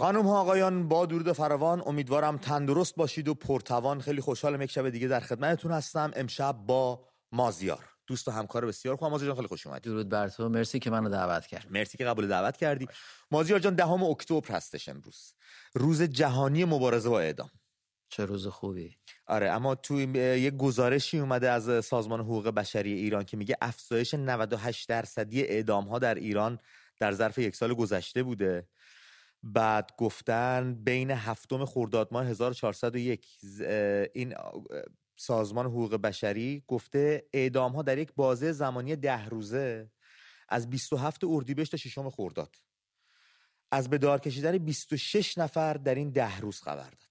خانم ها آقایان با درود فراوان امیدوارم تندرست باشید و پرتوان. خیلی خوشحالم یک شب دیگه در خدمتتون هستم. امشب با مازیار. دوست و همکار بسیار خوب مازیار جان خیلی خوش اومدید درود بر تو. مرسی که منو دعوت کرد. مرسی که قبول دعوت کردی. مازیار جان دهم اکتبر هستش امروز. روز جهانی مبارزه با اعدام. چه روز خوبی. آره اما تو یه گزارشی اومده از سازمان حقوق بشری ایران که میگه افزایش 98 درصدی اعدام ها در ایران در ظرف یک سال گذشته بوده. بعد گفتن بین هفتم خرداد ماه 1401 این سازمان حقوق بشری گفته اعدام ها در یک بازه زمانی ده روزه از 27 اردیبهشت تا 6 خرداد. از به دار کشیدن 26 نفر در این ده روز خبر داد.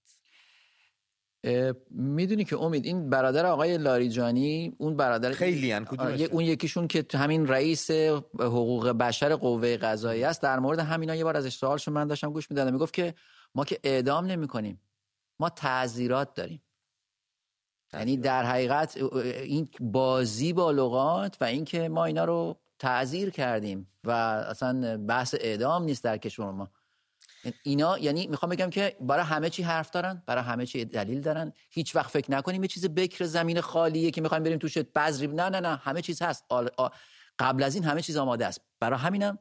می‌دونی که امید این برادر آقای لاریجانی اون برادر خیلی اون یکیشون که همین رئیس حقوق بشر قوه قضایی است. در مورد همینا یه بار ازش سوال شد من داشتم گوش می‌دادم. می‌گفت که ما که اعدام نمی کنیم ما تعذیرات داریم. یعنی در حقیقت این بازی با لغات و اینکه ما اینا رو تعذیر کردیم و اصلا بحث اعدام نیست در کشور ما. اینا یعنی می‌خوام بگم که برای همه چی حرف دارن برای همه چی دلیل دارن. هیچ وقت فکر نکنیم یه چیز بکر زمین خالیه که می‌خوایم بریم توش بذری نه نه نه. همه چیز هست. قبل از این همه چیز آماده است. برای همینم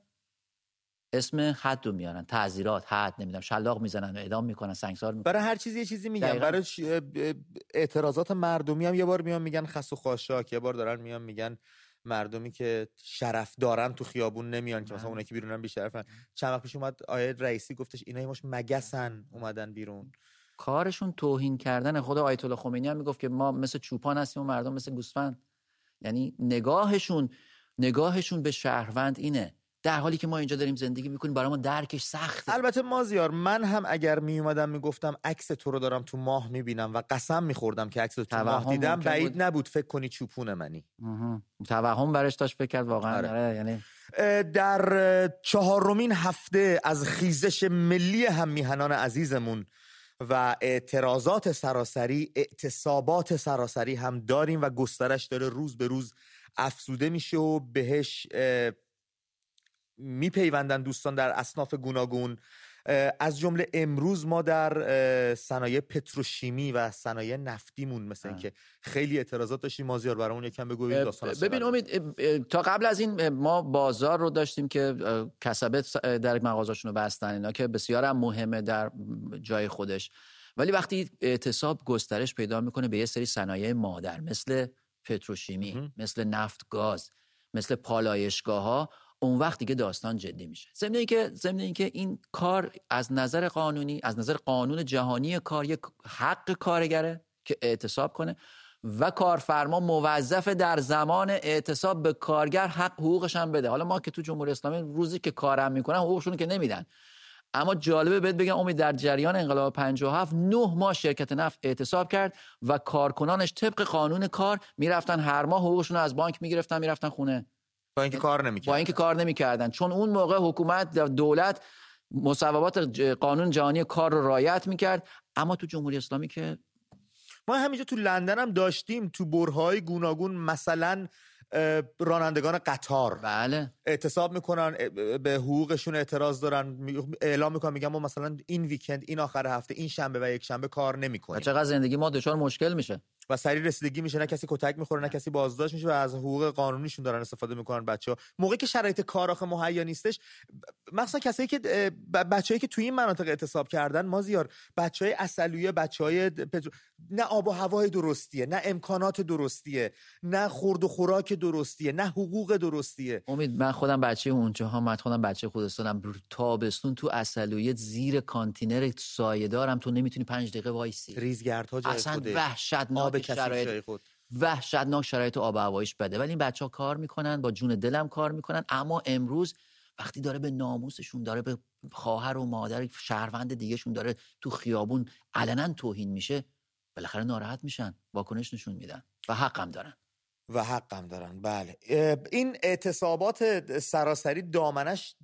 اسم حد رو میارن. تعذیرات حد نمی‌دونم شلاق می‌زنن و اعدام می‌کنن سنگسار می‌کنن. برای هر چیزی یه چیزی میگن. برای اعتراضات مردمی هم یه بار میان میگن خس و خاشاک یه بار دارن میان میگن مردمی که شرف دارن تو خیابون نمیان که مثلا اونایی که بیرونن بیشرفن چند وقت پیش اومد آیه رئیسی گفتش اینا ماش مگسن اومدن بیرون. کارشون توهین کردن. خود آیت الله خمینی هم می‌گفت که ما مثل چوپان هستیم و مردم مثل گوسفند. یعنی نگاهشون نگاهشون به شهروند اینه. در حالی که ما اینجا داریم زندگی می‌کنیم برای ما درکش سخته البته مازیار من هم اگر میومدم می‌گفتم عکس تو رو دارم تو ماه می‌بینم و قسم میخوردم که عکس تو ماه دیدم بعید بود. نبود فکر کنی چوپون منی توهم برش داشت فکر کرد واقعا آره. آره، یعنی در چهارمین هفته از خیزش ملی هم میهنان عزیزمون و اعتراضات سراسری اعتصابات سراسری هم داریم و گسترش داره روز به روز افزوده میشه و بهش میپیوندن دوستان در اصناف گوناگون. از جمله امروز ما در صنایع پتروشیمی و صنایع نفتیمون مثل اینکه خیلی اعتراضات داشتیم مازیار برای اون یکم بگو داستان ببین امید تا قبل از این ما بازار رو داشتیم که کسبت در مغازاشون رو بستن اینا که بسیار هم مهمه در جای خودش. ولی وقتی اعتصاب گسترش پیدا می‌کنه به یه سری صنایع مادر مثل پتروشیمی مثل نفت گاز مثل پالایشگاه ها اون وقت دیگه داستان جدی میشه. ضمن اینکه ضمن اینکه این کار از نظر قانونی از نظر قانون جهانی کار یک حق کارگره که اعتصاب کنه و کارفرما موظف در زمان اعتصاب به کارگر حق حقوقش هم بده. حالا ما که تو جمهوری اسلامی روزی که کارم می‌کنن حقوقشون که نمیدن. اما جالبه بهت بگم امید در جریان انقلاب 57 نه ماه شرکت نفت اعتصاب کرد و کارکنانش طبق قانون کار می‌رفتن هر ماه حقوقشون از بانک می‌گرفتن می‌رفتن خونه. با اینکه کار نمی‌کردن. با اینکه کار نمی‌کردن. چون اون موقع حکومت دولت مصوبات قانون جهانی کار رو رعایت می‌کرد. اما تو جمهوری اسلامی که ما همینجا تو لندن هم داشتیم. تو برهای گوناگون مثلا رانندگان قطار. بله. اعتصاب می‌کنن به حقوقشون اعتراض دارن. اعلام می‌کنن میگن ما مثلا این ویکند این آخر هفته این شنبه و یک شنبه کار نمی‌کنیم. چقدر زندگی ما دچار مشکل میشه. و سریع رسیدگی میشه نه کسی کتک می‌خوره نه کسی بازداشت میشه و از حقوق قانونیشون دارن استفاده می‌کنن بچه ها موقعی که شرایط کار آخه مهیا نیستش مثلا کسایی که بچه‌ای که توی این مناطق اعتصاب کردن ما زیار بچهای اصلیه بچهای نه آب و هوای درستیه نه امکانات درستیه نه خورد و خوراک درستیه نه حقوق درستیه. امید من خودم بچه اونجا ها من خودم بچه خودستانم. تابستون تو اصلیت زیر کانتینر سایه دارم تو نمی‌تونی پنج دقیقه وایسی. ریزگردها اصلا وحشتناک شرایط وحشتناک شرایط آب و هوایش بده. ولی این بچه ها کار می‌کنن با جون دلم کار می‌کنن. اما امروز وقتی داره به ناموسشون داره به خواهر و مادر شهروند دیگهشون داره تو خیابون علنا توهین میشه بالاخره ناراحت میشن. واکنش نشون میدن و حقم دارن. و حقم دارن. بله. این اعتصابات سراسری دامنش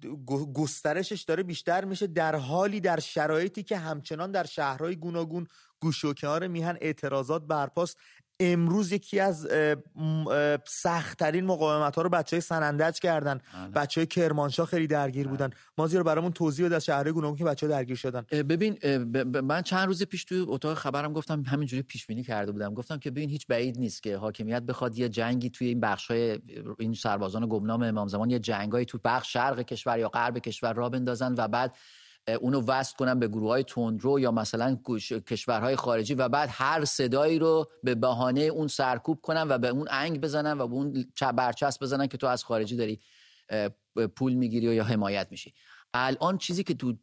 گسترشش داره بیشتر میشه در حالی در شرایطی که همچنان در شهرهای گوناگون گوش و کنار میهن اعتراضات برپاست. امروز یکی از سختترین مقاومت ها رو بچه های سنندج کردن. بله. بچه های کرمانشاه خیلی درگیر بودن. ما زیرا برامون توضیح بده از شهرهای گوناگون که بچه ها درگیر شدن. ببین من چند روز پیش تو اتاق خبرم گفتم همینجوری پیش بینی کرده بودم. گفتم که ببین هیچ بعید نیست که حاکمیت بخواد یه جنگی توی این بخش های این سربازان گمنام امام زمان یه جنگایی تو بخش شرق کشور یا غرب کشور را بندازن و بعد اونو وصل کنن به گروه های تندرو یا مثلا کشورهای خارجی و بعد هر صدایی رو به بهانه اون سرکوب کنن و به اون انگ بزنن و به اون برچسب بزنن که تو از خارجی داری پول می‌گیری و یا حمایت میشی. الان چیزی که تو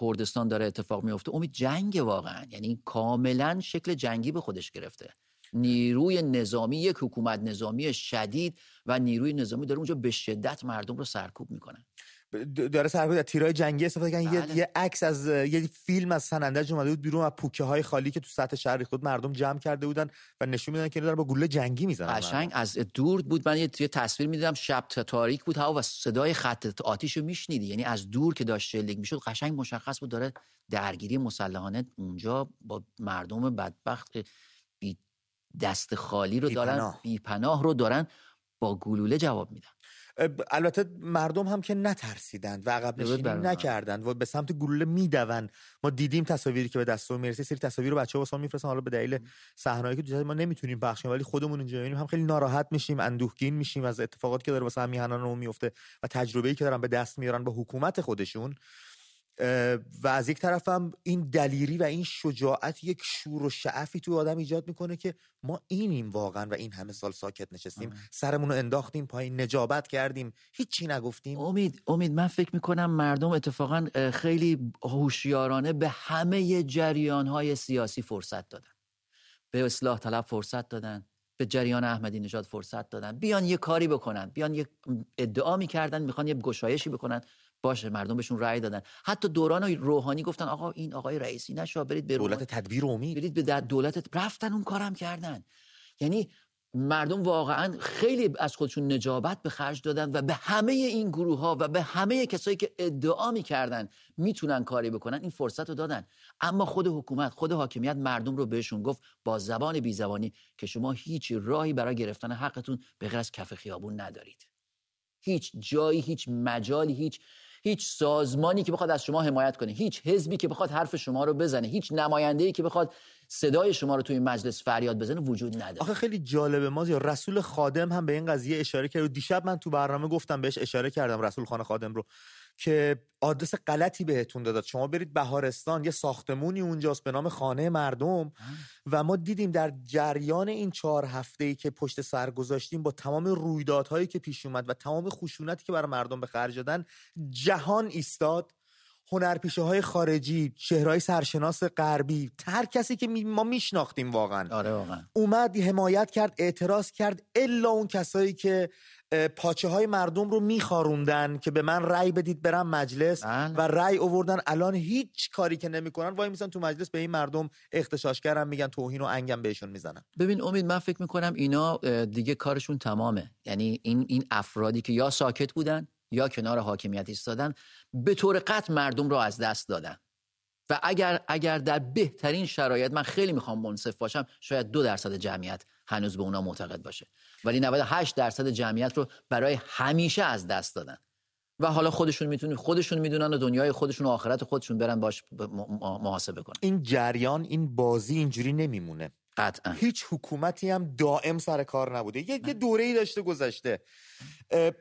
کردستان داره اتفاق میفته امید جنگ واقعا. یعنی کاملا شکل جنگی به خودش گرفته. نیروی نظامی یک حکومت نظامی شدید و نیروی نظامی داره اونجا به شدت مردم رو سرکوب می‌کنن داره سرکوب از تیرای جنگی استفاده کردن. یه, بله. یه عکس از یه فیلم از سنندج اومده بود بیرون از پوکه های خالی که تو سطح شهر خود مردم جمع کرده بودن و نشون میدن که دارن با گلوله جنگی می‌زنن قشنگ. از دور بود. من یه تصویر می‌دیدم. شب تاریک بود هوا و صدای خط آتیشو میشنیدی. یعنی از دور که داشت شلیک می‌شد قشنگ مشخص بود. داره درگیری مسلحانه اونجا با مردم بدبخت بی دست خالی رو دارن بی پناه رو دارن با گلوله جواب میدن. البته مردم هم که نترسیدند و عقب نشینی نکردند. و به سمت گلوله می‌دوند. ما دیدیم تصاویری که به دستمون می‌رسه سری تصاویر رو بچه‌ها واسمون میفرستن. حالا به دلیل صحنه‌ای که ما نمی‌تونیم پخش ولی خودمون اینجا می‌بینیم. هم خیلی ناراحت میشیم اندوهگین میشیم از اتفاقاتی که داره واسه میهنانمون میفته و تجربه‌ای که دارن به دست میارن با حکومت خودشون. و از یک طرف هم این دلیری و این شجاعت یک شور و شعفی تو آدم ایجاد می‌کنه که ما اینیم واقعا و این همه سال ساکت نشستیم. سرمون رو انداختیم پایین نجابت کردیم هیچی نگفتیم. امید امید من فکر می‌کنم مردم اتفاقا خیلی هوشیارانه به همه جریان های سیاسی فرصت دادن. به اصلاح طلب فرصت دادن به جریان احمدی نژاد فرصت دادن. بیان یه کاری بکنن بیان یه ادعا می‌کردن می‌خوان یه گشایشی بکنن. باشه مردم بهشون رأی دادن. حتی دوران روحانی گفتن آقا این آقای رئیسی نشو برید به دولت تدبیر امید برید به دولت رفتن اون کارم کردن. یعنی مردم واقعا خیلی از خودشون نجابت به خرج دادن و به همه این گروه ها و به همه کسایی که ادعا می‌کردن می‌تونن کاری بکنن این فرصت رو دادن. اما خود حکومت خود حاکمیت مردم رو بهشون گفت با زبان بی زبانی که شما هیچ راهی برای گرفتن حقتون به غیر از کف خیابون ندارید. هیچ جایی هیچ مجالی هیچ هیچ سازمانی که بخواد از شما حمایت کنه هیچ حزبی که بخواد حرف شما رو بزنه هیچ نماینده‌ای که بخواد صدای شما رو توی مجلس فریاد بزنه وجود نداره. آخه خیلی جالبه. ما یا رسول خادم هم به این قضیه اشاره کرد. دیشب من تو برنامه گفتم بهش اشاره کردم رسول خان خادم رو. که آدرس غلطی بهتون داد شما برید بهارستان یه ساختمونی اونجاست به نام خانه مردم و ما دیدیم در جریان این چهار هفته ای که پشت سر گذاشتیم با تمام رویدادهایی که پیش اومد و تمام خشونتی که برای مردم به خرج دادن جهان ایستاد. هنرپیشه های خارجی چهرهای سرشناس غربی هر کسی که ما میشناختیم واقعا. آره واقعا. اومد حمایت کرد اعتراض کرد الا اون کسایی که پاچه های مردم رو میخاروندن که به من رأی بدید برم مجلس بله. و رأی اووردن الان هیچ کاری که نمی‌کنن وای میسن تو مجلس به این مردم اختشاش کردن میگن توهین و انگم بهشون می‌زنن. ببین امید من فکر می‌کنم اینا دیگه کارشون تمامه. یعنی این این افرادی که یا ساکت بودن یا کنار حاکمیت ایستادن به طور قطع مردم رو از دست دادن. و اگر اگر در بهترین شرایط من خیلی می‌خوام منصف باشم شاید دو درصد جمعیت هنوز به اونا معتقد باشه. ولی 98 درصد جمعیت رو برای همیشه از دست دادن. و حالا خودشون می‌تونن خودشون می‌دونن و دنیای خودشون و آخرت خودشون برن باش محاسبه کنن. این جریان این بازی اینجوری نمیمونه. قطعا. هیچ حکومتی هم دائم سر کار نبوده. یه, یه دوره ای داشته گذشته.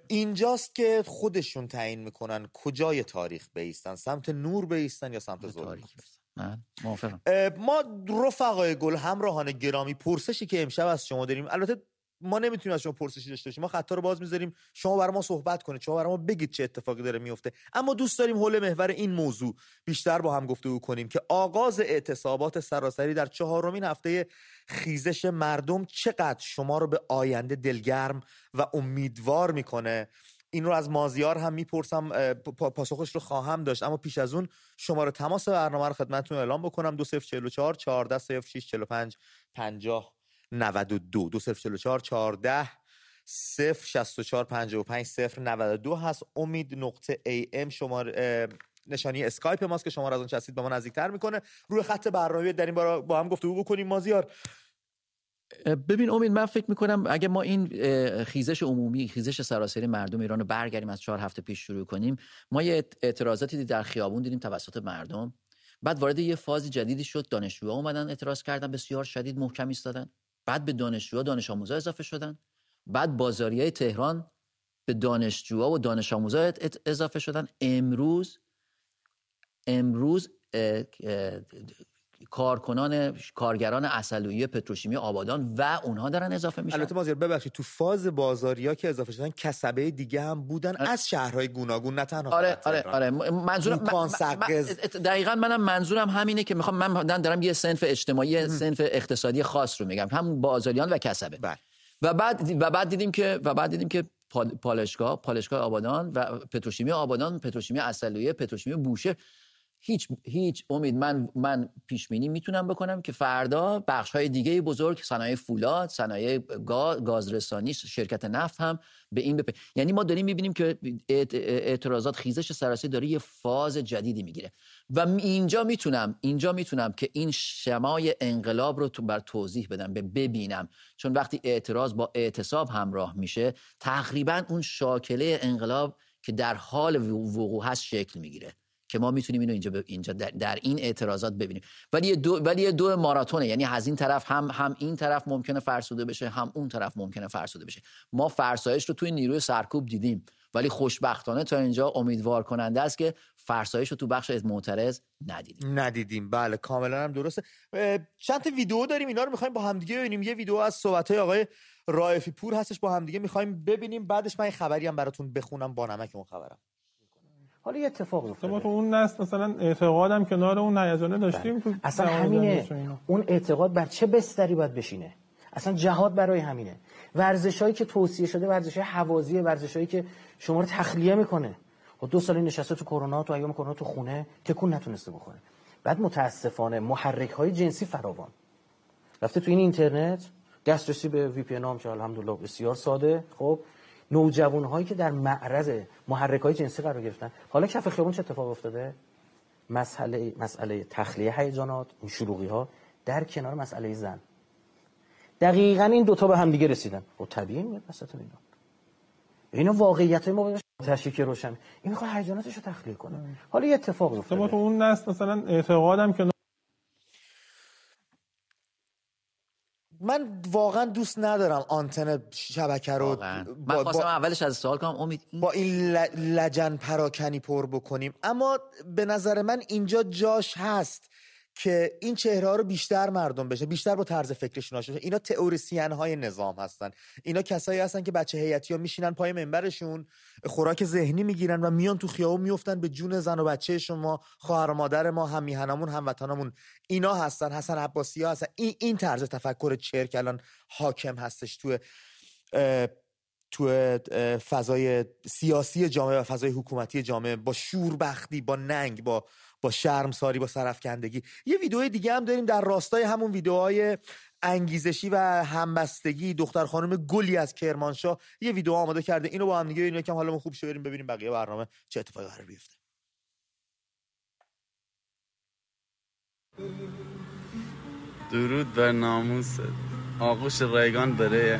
اینجاست که خودشون تعیین می‌کنن کجای تاریخ بیستن؟ سمت نور بیستن یا سمت ظلم؟ ما رفقای گل همراهان گرامی پرسشی که امشب از شما داریم. البته ما نمی‌تونیم از شما پرسشی داشته باشیم. ما خطا رو باز می‌ذاریم. شما برای ما صحبت کنید. شما برای ما بگید چه اتفاقی داره میفته اما دوست داریم حول محور این موضوع بیشتر با هم گفتگو کنیم که آغاز اعتصابات سراسری در چهارمین هفته خیزش مردم چقدر شما رو به آینده دلگرم و امیدوار می‌کنه. این رو از مازیار هم می‌پرسم پاسخش رو خواهم داشت. اما پیش از اون شماره تماس برنامه رو خدمتتون اعلام بکنم. 2044 14 06 45 50 92 2044 14 0 64 55 0 92 هست امید نقطه ای ام شماره نشانی اسکایپ ماست که شما را از اون چسید به ما نزدیکتر می‌کنه. روی خط برنامه در این بار با هم گفتگو بکنیم. مازیار ببین امید من فکر می‌کنم اگه ما این خیزش عمومی خیزش سراسری مردم ایران رو برگردیم از چهار هفته پیش شروع کنیم ما یه اعتراضاتی در خیابون دیدیم توسط مردم. بعد وارد یه فاز جدیدی شد دانشجوها اومدن اعتراض کردن بسیار شدید محکم ایستادن. بعد به دانشجوها دانش آموزا اضافه شدن. بعد بازاریای تهران به دانشجوها و دانش آموزا اضافه شدن. امروز امروز کارکنان کارگران اصلویی پتروشیمی آبادان و اونها دارن اضافه میشن. البته مازیار ببخشید تو فاز بازاریا که اضافه شدن کسبه دیگه هم بودن از شهرهای گوناگون نه تنها آره آره آره. منظورم من دقیقا منم منظورم همینه که می‌خوام من دارم یه سنف اجتماعی سنف اقتصادی خاص رو میگم. هم بازاریان و کسبه. بله. و بعد و بعد دیدیم که و بعد دیدیم که پالشگاه پالشگاه آبادان و پتروشیمی آبادان پتروشیمی اصلویه پتروشیمی بوشه هیچ هیچ امید من من پیش بینی می‌تونم بکنم که فردا بخش های دیگه بزرگ صنایع فولاد صنایع گازرسانی شرکت نفت هم به این بپ... یعنی ما داریم می‌بینیم که اعتراضات خیزش سراسری داره یه فاز جدیدی می‌گیره. و اینجا می‌تونم اینجا می‌تونم که این شمای انقلاب رو تو بر توضیح بدم به ببینم. چون وقتی اعتراض با اعتصاب همراه میشه تقریبا اون شاکله انقلاب که در حال وقوع هست شکل می‌گیره. که ما می‌تونیم اینو اینجا اینجا در, در, این اعتراضات ببینیم. ولی دو ولی دو ماراتونه. یعنی از این طرف هم هم این طرف ممکنه فرسوده بشه هم اون طرف ممکنه فرسوده بشه. ما فرسایش رو توی نیروی سرکوب دیدیم. ولی خوشبختانه تا اینجا امیدوار کننده است که فرسایش رو تو بخش معترض ندیدیم. ندیدیم. بله کاملا هم درسته. چند تا ویدیو داریم اینا رو می‌خوایم با همدیگه ببینیم. یه ویدیو از صحبت های آقای رائفی پور هستش با همدیگه می‌خوایم ببینیم. بعدش من خبری هم براتون بخونم با نمک اون حالا یه اتفاق افتاده. ما تو اون نسل مثلا اعتقادم کنار اون هیجانه داشتیم بله. اصلا همینه. اون اعتقاد بر چه بستری باید بشینه؟ اصلا جهاد برای همینه. ورزشایی که توصیه شده ورزش های حوازی ورزشایی که شما رو تخلیه می‌کنه. و خب دو سال نشسته تو کرونا تو ایام کرونا تو خونه تکون نتونسته بخوره. بعد متاسفانه محرک های جنسی فراوان. رفته تو این اینترنت دسترسی به وی پی ان الحمدلله بسیار ساده. خب نوجوان هایی که در معرض محرک های جنسی قرار گرفتن. حالا کف خیابون چه اتفاق افتاده؟ مسئله مسئله تخلیه هیجانات این شلوغی ها در کنار مسئله زن. دقیقا این دوتا به هم دیگه رسیدن. و خب طبیعی میاد وسط اینا. اینا واقعیت ما باید تشکیک روشن. این می‌خواد هیجاناتش رو تخلیه کنه. حالا یه اتفاق افتاده. تو اون نسل مثلا اعتقادم که من واقعا دوست ندارم آنتن شبکه رو من خواستم اولش از سوال کنم امید با این لجن پراکنی پر بکنیم. اما به نظر من اینجا جاش هست. که این چهره ها رو بیشتر مردم بشه بیشتر با طرز فکرشون آشنا اینا تئوریسین های نظام هستن. اینا کسایی هستن که بچه هیئتی ها میشینن پای منبرشون خوراک ذهنی می‌گیرن و میان تو خیابون میفتن به جون زن و بچه شما خواهر و مادر ما هم میهنمون هم وطنمون اینا هستن حسن عباسی ها هستن. این این طرز تفکر چرک الان حاکم هستش تو تو فضای سیاسی جامعه و فضای حکومتی جامعه با شوربختی با ننگ با با ساری با سرفکندگی یه ویدیو دیگه هم داریم در راستای همون ویدیوهای انگیزشی و همبستگی دختر خانم گلی از کرمانشاه. یه ویدیو آماده کرده. اینو با هم دیگه اینو کم حالمون خوب شه بریم ببینیم بقیه برنامه چه اتفاقی قرار بیفته. درود بر ناموس آغوش ریگان برای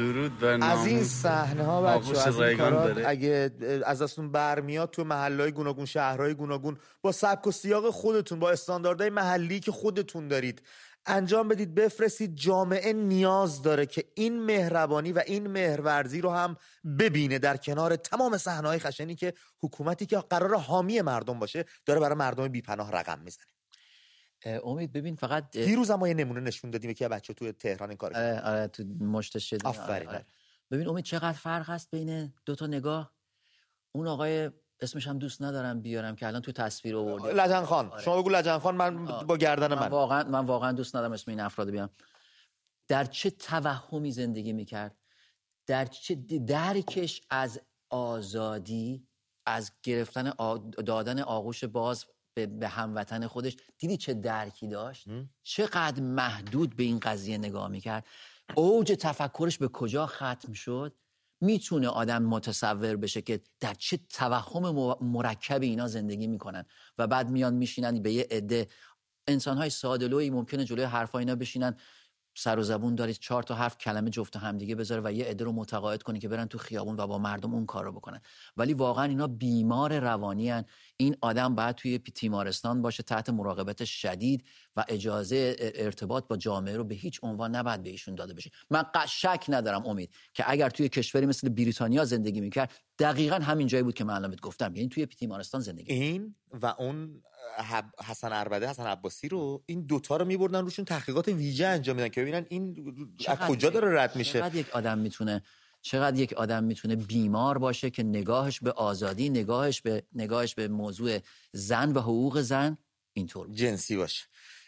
درود بر از این صحنه ها بچه از این کارات اگه از اصلا برمیاد تو محلهای گوناگون شهرهای گوناگون با سبک و سیاق خودتون با استانداردهای محلی که خودتون دارید انجام بدید بفرستید. جامعه نیاز داره که این مهربانی و این مهرورزی رو هم ببینه در کنار تمام صحنه‌های خشنی که حکومتی که قرار حامی مردم باشه داره برای مردم بیپناه رقم می‌زنه. امید ببین فقط دیروز هم یه نمونه نشون دادیم که بچه تو تهران این کار آره, آره تو مشت شدی آفرین آره. ببین امید چقدر فرق هست بین دو تا نگاه؟ اون آقای اسمش هم دوست ندارم بیارم که الان تو تصویر آورده. لجن خان. آره. شما بگو لجن خان من با گردن من, من. واقعا من واقعا دوست ندارم اسم این افراد بیارم. در چه توهمی زندگی می‌کرد؟ در چه درکش از آزادی از گرفتن دادن آغوش باز به, به هموطن خودش. دیدی چه درکی داشت؟ چقدر محدود به این قضیه نگاه می‌کرد. اوج تفکرش به کجا ختم شد؟ می‌تونه آدم متصور بشه که در چه توهم مرکب اینا زندگی می‌کنن و بعد میان میشینن به یه عده. انسانهای سادلویی ممکنه جلوی حرفا اینا بشینن. سر و زبون دارید چهار تا حرف کلمه جفت همدیگه بذاره و یه عده رو متقاعد کنه که برن تو خیابون و با مردم اون کار رو بکنن. ولی واقعا اینا بیمار روانی هن. این آدم باید توی تیمارستان باشه تحت مراقبت شدید و اجازه ارتباط با جامعه رو به هیچ عنوان نباید به ایشون داده بشه. من شک ندارم امید که اگر توی کشوری مثل بریتانیا زندگی می‌کرد دقیقا همین جایی بود که من الان گفتم. یعنی توی تیمارستان زندگی این و اون حسن اربده حسن عباسی رو این دوتا رو میبردن روشون تحقیقات ویژه انجام میدن که ببینن این از کجا داره رد میشه. چقدر یک آدم می‌تونه چقدر یک آدم می‌تونه بیمار باشه که نگاهش به آزادی نگاهش به نگاهش به موضوع زن و حقوق زن اینطور جنسی باشه.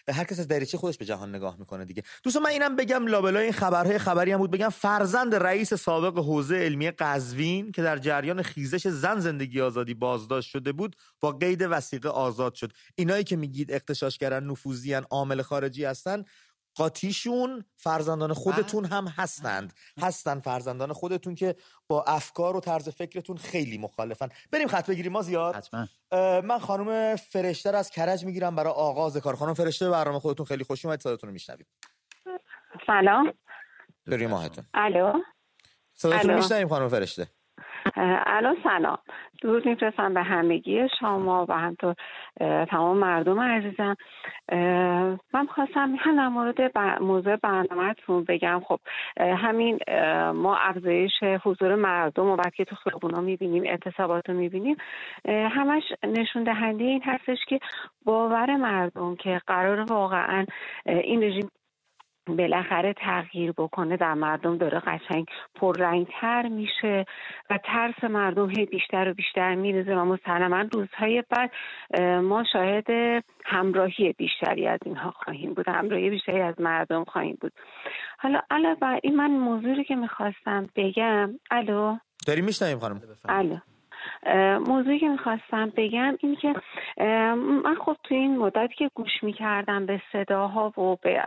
هر کس از دریچه خودش به جهان نگاه می‌کنه دیگه. دوستان من اینم بگم لابلای این خبرهای خبری هم بود. بگم فرزند رئیس سابق حوزه علمی قزوین که در جریان خیزش زن زندگی آزادی بازداشت شده بود با قید وسیقه آزاد شد. اینایی که میگید اقتشاشگرن نفوذیان عامل خارجی هستن قاطیشون فرزندان خودتون هم هستند. هستن فرزندان خودتون که با افکار و طرز فکرتون خیلی مخالفن. بریم خط بگیریم ما زیاد. حتما. من خانم فرشته از کرج می‌گیرم برای آغاز کار. خانم فرشته برنامه خودتون خیلی خوش اومد صداتون رو میشنویم. سلام. بریم ماهتون. الو. صداتون میشنویم خانم فرشته. الان سلام. درود میفرستم به همگی شما و همطور تمام مردم عزیزم. من خواستم هم در مورد موضوع برنامهتون بگم. خب همین ما افزایش حضور مردم و وقتی تو خیابونا می‌بینیم اعتصابات رو می‌بینیم همش نشون دهنده این هستش که باور مردم که قرار واقعا این رژیم بالاخره تغییر بکنه در مردم داره قشنگ پررنگتر میشه و ترس مردم هی بیشتر و بیشتر میرزه و مسلما روزهای بعد ما شاهد همراهی بیشتری از اینها خواهیم بود همراهی بیشتری از مردم خواهیم بود. حالا علاوه این من موضوعی که می‌خواستم بگم الو؟ داریم میشنویم خانم. الو؟ موضوعی که می‌خواستم بگم این که من خب تو این مدت که گوش می‌کردم به صداها و به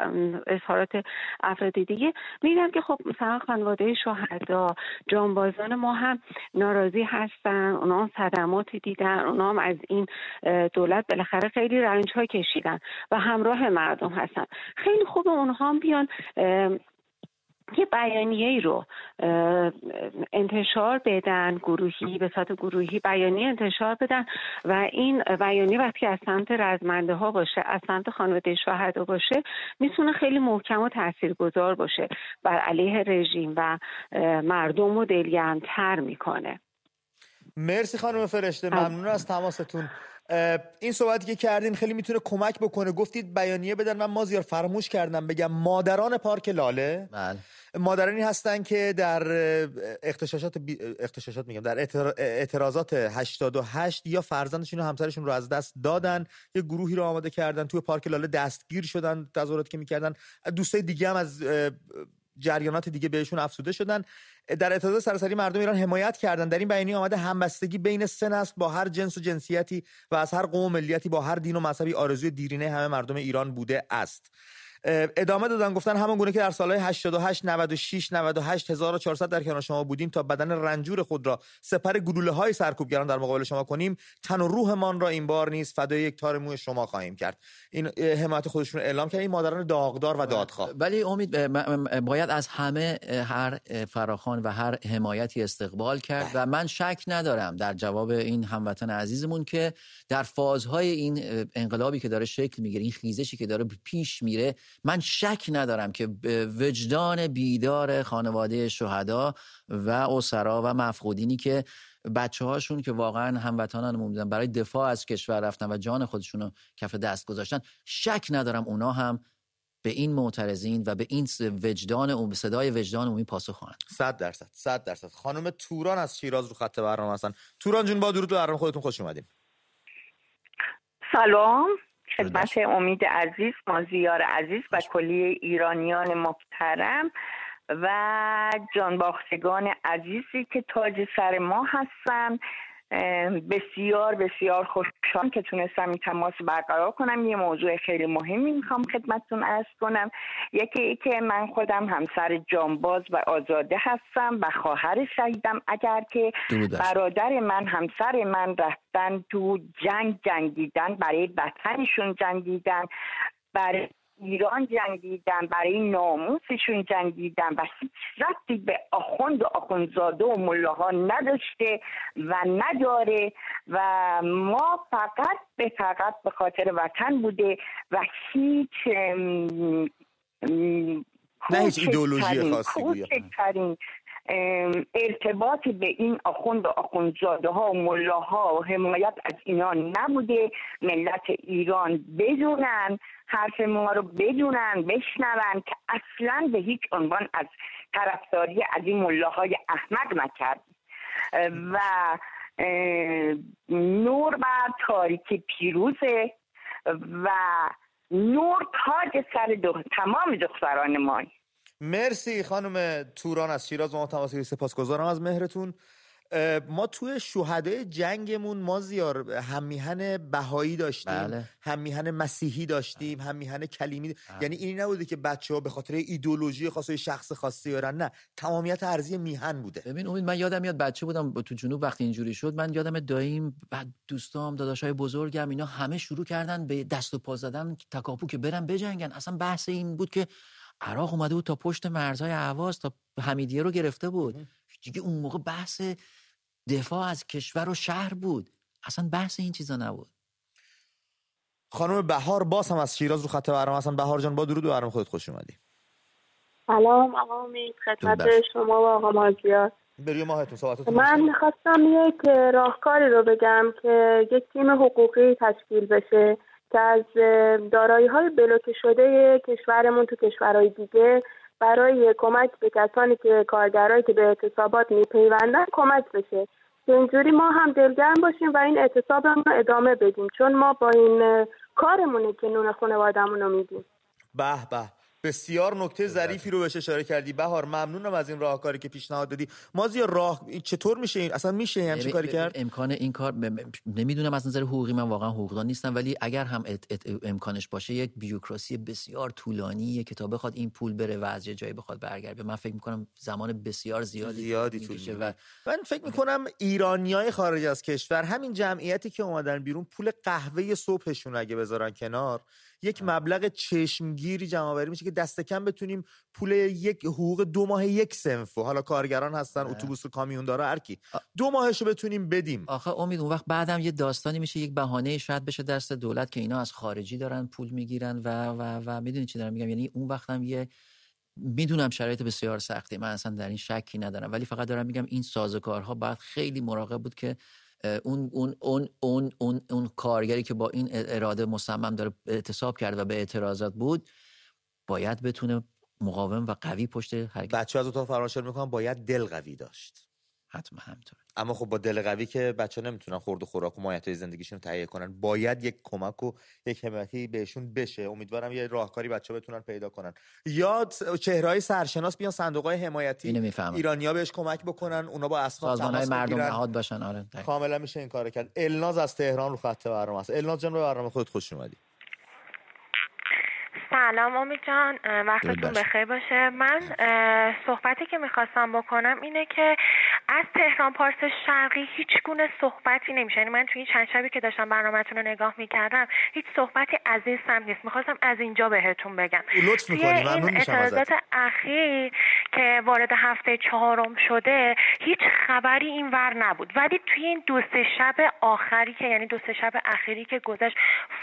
اظهارات افراد دیگه میدم که خب مثلا خانواده شهدا جانبازان ما هم ناراضی هستن اونا هم صدمات دیدن اونا هم از این دولت بالاخره خیلی رنج ها کشیدن و همراه مردم هستن. خیلی خوب اونها هم بیان یه بیانیه ای رو انتشار بدن گروهی به صورت گروهی بیانیه انتشار بدن و این بیانیه وقتی از سمت رزمنده ها باشه از سمت خانواده شهدا باشه می‌تونه خیلی محکم و تاثیرگذار باشه. بر علیه رژیم و مردم رو دلگرمتر می‌کنه. مرسی خانم فرشته ممنون از تماستون. این صحبتی که کردین خیلی می‌تونه کمک بکنه. گفتید بیانیه بدن. من مازیار فراموش کردم بگم مادران پارک لاله بله. مادرانی هستن که در اختشاشات بی... اختشاشات میگم در اعتراضات 88 یا فرزندشون و همسرشون رو از دست دادن. یه گروهی رو آماده کردن توی پارک لاله دستگیر شدن تظاهراتی که می‌کردن. دوستای دیگه هم از جریانات دیگه بهشون افسوده شدن. در اعتراض سراسری مردم ایران حمایت کردن. در این بیانیه آمده همبستگی بین سه نسل با هر جنس و جنسیتی و از هر قوم و ملیتی با هر دین و مذهبی آرزوی دیرینه همه مردم ایران بوده است. ادامه دادن گفتن همون گونه که در سالهای 88 96 98 1400 در کنار شما بودیم تا بدن رنجور خود را سپر گلوله های سرکوبگران در مقابل شما کنیم. تن و روحمان را این بار نیست فدای یک تار موی شما خواهیم کرد. این حمایت خودشون اعلام کرد. این مادران داغدار و دادخواه. ولی امید باید از همه هر فراخان و هر حمایتی استقبال کرد و من شک ندارم در جواب این هموطن عزیزمون که در فازهای این انقلابی که داره شکل می‌گیره این خیزشی که داره پیش میره من شک ندارم که وجدان بیدار خانواده شهدا و اسرا و مفقودینی که بچه هاشون که واقعا هموطنان بودن برای دفاع از کشور رفتن و جان خودشون رو کف دست گذاشتن شک ندارم اونا هم به این معترضین و به این وجدان و صدای وجدان عمومی پاسخ خواهند 100 درصد 100 درصد. خانم توران از شیراز رو خط برنامه هستن. توران جون با درود به برنامه خودتون خوش اومدین. سلام. خدمت امید عزیز مازیار عزیز و کلی ایرانیان محترم و جانباختگان عزیزی که تاج سر ما هستن. بسیار بسیار خوشحال که تونستم این تماس برقرار کنم. یه موضوع خیلی مهمی می‌خوام خدمتتون ارز کنم. یکی ای که من خودم همسر جانباز و آزاده هستم و خواهر شهیدم. اگر که برادر من همسر من رفتن تو جنگ جنگیدن برای وطنشون جنگیدن برای ایران جنگیدن برای ناموسشون جنگیدن و هیچ ربطی به آخوند و آخوندزاده و ملاها نداشته و نداره و ما فقط به فقط به خاطر وطن بوده و هیچ نه هیچ ایدئولوژی خاصی ارتباطی به این آخوند و آخوندزاده ها و ملاها و حمایت از اینا نبوده. ملت ایران بدونن حرف ما رو بدونن بشنون که اصلا به هیچ عنوان از طرفداری از این ملاهای احمد نکرد و نور بر تاریکی پیروزه و نور تاج سر دو تمام دختران ما. مرسی خانم توران از شیراز ما تماسی سپاسگزارم از مهرتون. ما توی شهدای جنگمون ما زیار همیهن بهایی داشتیم بله. همیهن مسیحی داشتیم همیهن کلیمی. بله. یعنی اینی نبوده که بچه ها به خاطر ایدولوژی خاص شخص خاصی دارن نه تمامیت ارزی میهن بوده. ببین امید من یادم میاد بچه بودم تو جنوب وقتی اینجوری شد. من یادم داییم بعد دوستام داداشای بزرگم اینا همه شروع کردن به دست و پا زدن تکاپو که برن بجنگن. اصلا بحث این بود که عراق اومده بود تا پشت مرزهای عواز تا حمیدیه رو گرفته بود. دیگه اون موقع بحث دفاع از کشور و شهر بود. اصلا بحث این چیزا نبود. خانم بهار باز هم از شیراز رو خط برنامه. هستن بهار جان با درود و برنامه خودت خوش اومدی. سلام آقا امید خدمت شما و آقا مازیار. من می‌خواستم یک راهکاری رو بگم که یک تیم حقوقی تشکیل بشه. از دارایی های بلوکه شده کشورمون تو کشورهای دیگه برای کمک به کسانی که کارگرایی که به اعتصابات میپیوندن کمک بشه. که اینجوری ما هم دلگرم باشیم و این اعتصابمون رو ادامه بدیم. چون ما با این کارمونه که نون خانوادهمون رو میدیم. به به. بسیار نکته ظریفی رو بهش اشاره کردی. بهار ممنونم از این راهکاری که پیشنهاد دادی. مازی راه چطور میشه این؟ اصلا میشه همچین کاری کرد؟ امکان این کار نمی‌دونم از نظر حقوقی من واقعا حقوقدان نیستم ولی اگر هم امکانش باشه یک بیوکراسی بسیار طولانی که تا بخواد این پول بره و از جایی بخواد برگرده. من فکر می‌کنم زمان بسیار زیادی زیادی طول و من فکر می‌کنم ایرانیای خارج از کشور همین جمعیتی که اومدن بیرون پول قهوه صبحشون اگه بذارن کنار یک مبلغ چشمگیری جمع میشه که دست کم بتونیم پول یک حقوق دو ماه یک سنف حالا کارگران هستن اتوبوس و کامیون داره هر کی. دو ماهشو بتونیم بدیم. آخه امید اون وقت بعدم یه داستانی میشه یک بهانه شاید بشه دست دولت که اینا از خارجی دارن پول می‌گیرن و و و می‌دونی چی دارم میگم؟ یعنی اون وقت هم یه می‌دونم شرایط بسیار سختی. من اصلا در این شکی ندارم. ولی فقط دارم میگم این سازوکارها باید خیلی مراقب بود که اون اون اون اون اون اون کارگری که با این اراده مصمم داره اعتصاب کرده و به اعتراضات بود باید بتونه مقاوم و قوی پشت حرکت بچه از اتاق فرمایشات می‌کنن باید دل قوی داشت. حتما همینطور اما خب با دل قوی که بچه نمی‌تونن خورد و خوراک و مایت زندگیشون تهیه کنن باید یک کمک و یک حمایتی بهشون بشه. امیدوارم یه راهکاری بچه بتونن پیدا کنن. یا چهرهای سرشناس بیان صندوق های حمایتی ایرانیا بهش کمک بکنن اونا با اسناد تماس مردم نهاد باشن. آره کاملا میشه این کارو کرد. الناز از تهران رو خط برنامه است. الناز جان به برنامه خودت خوش اومدی. سلام امید جان. وقتتون بخیر باشه. من صحبتی که می‌خواستم بکنم اینه که از تهران پارس شرقی هیچ گونه صحبتی نمیشه. یعنی من توی این چند شبی که داشتم برنامهتون رو نگاه می‌کردم هیچ صحبتی از این سمت نیست. می‌خواستم از اینجا بهتون بگم. توی این اعتراضات اخیر که وارد هفته چهارم شده هیچ خبری این ور نبود. ولی توی این دو سه شب آخری که یعنی دو سه شب اخیری که گذشت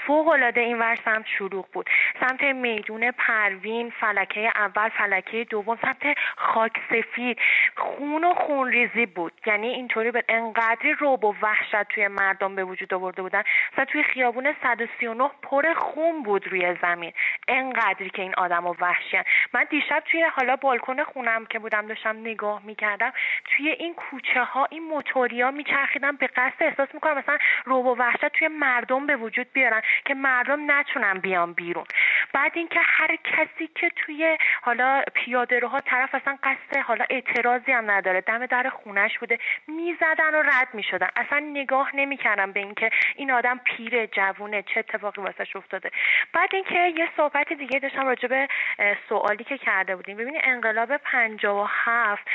فوق العاده این ور سمت شلوغ بود. سمت میدون پروین فلکه اول فلکه دوم سمت خاک سفید. خون و خونریزی بود. یعنی اینطوری به انقدری روب و وحشت توی مردم به وجود آورده بودن. مثلا توی خیابون 139 پر خون بود روی زمین. انقدری که این آدم و وحشیان. من دیشب توی حالا بالکن خونم که بودم داشتم نگاه می‌کردم توی این کوچه ها این موتوریا میچرخیدن به قصد احساس می‌کنم مثلا روب و وحشت توی مردم به وجود بیارن که مردم نتونن بیان بیرون. بعد اینکه هر کسی که توی حالا پیاده روها طرف اصلا قصد حالا اعتراضی هم نداره دم در خونش بوده می‌زدن و رد می‌شدن. اصلا نگاه نمی‌کردم به اینکه این آدم پیر جوونه چه اتفاقی واسش افتاده. بعد اینکه یه صحبت دیگه داشتم راجع به سوالی که کرده بودیم. ببینید انقلاب 57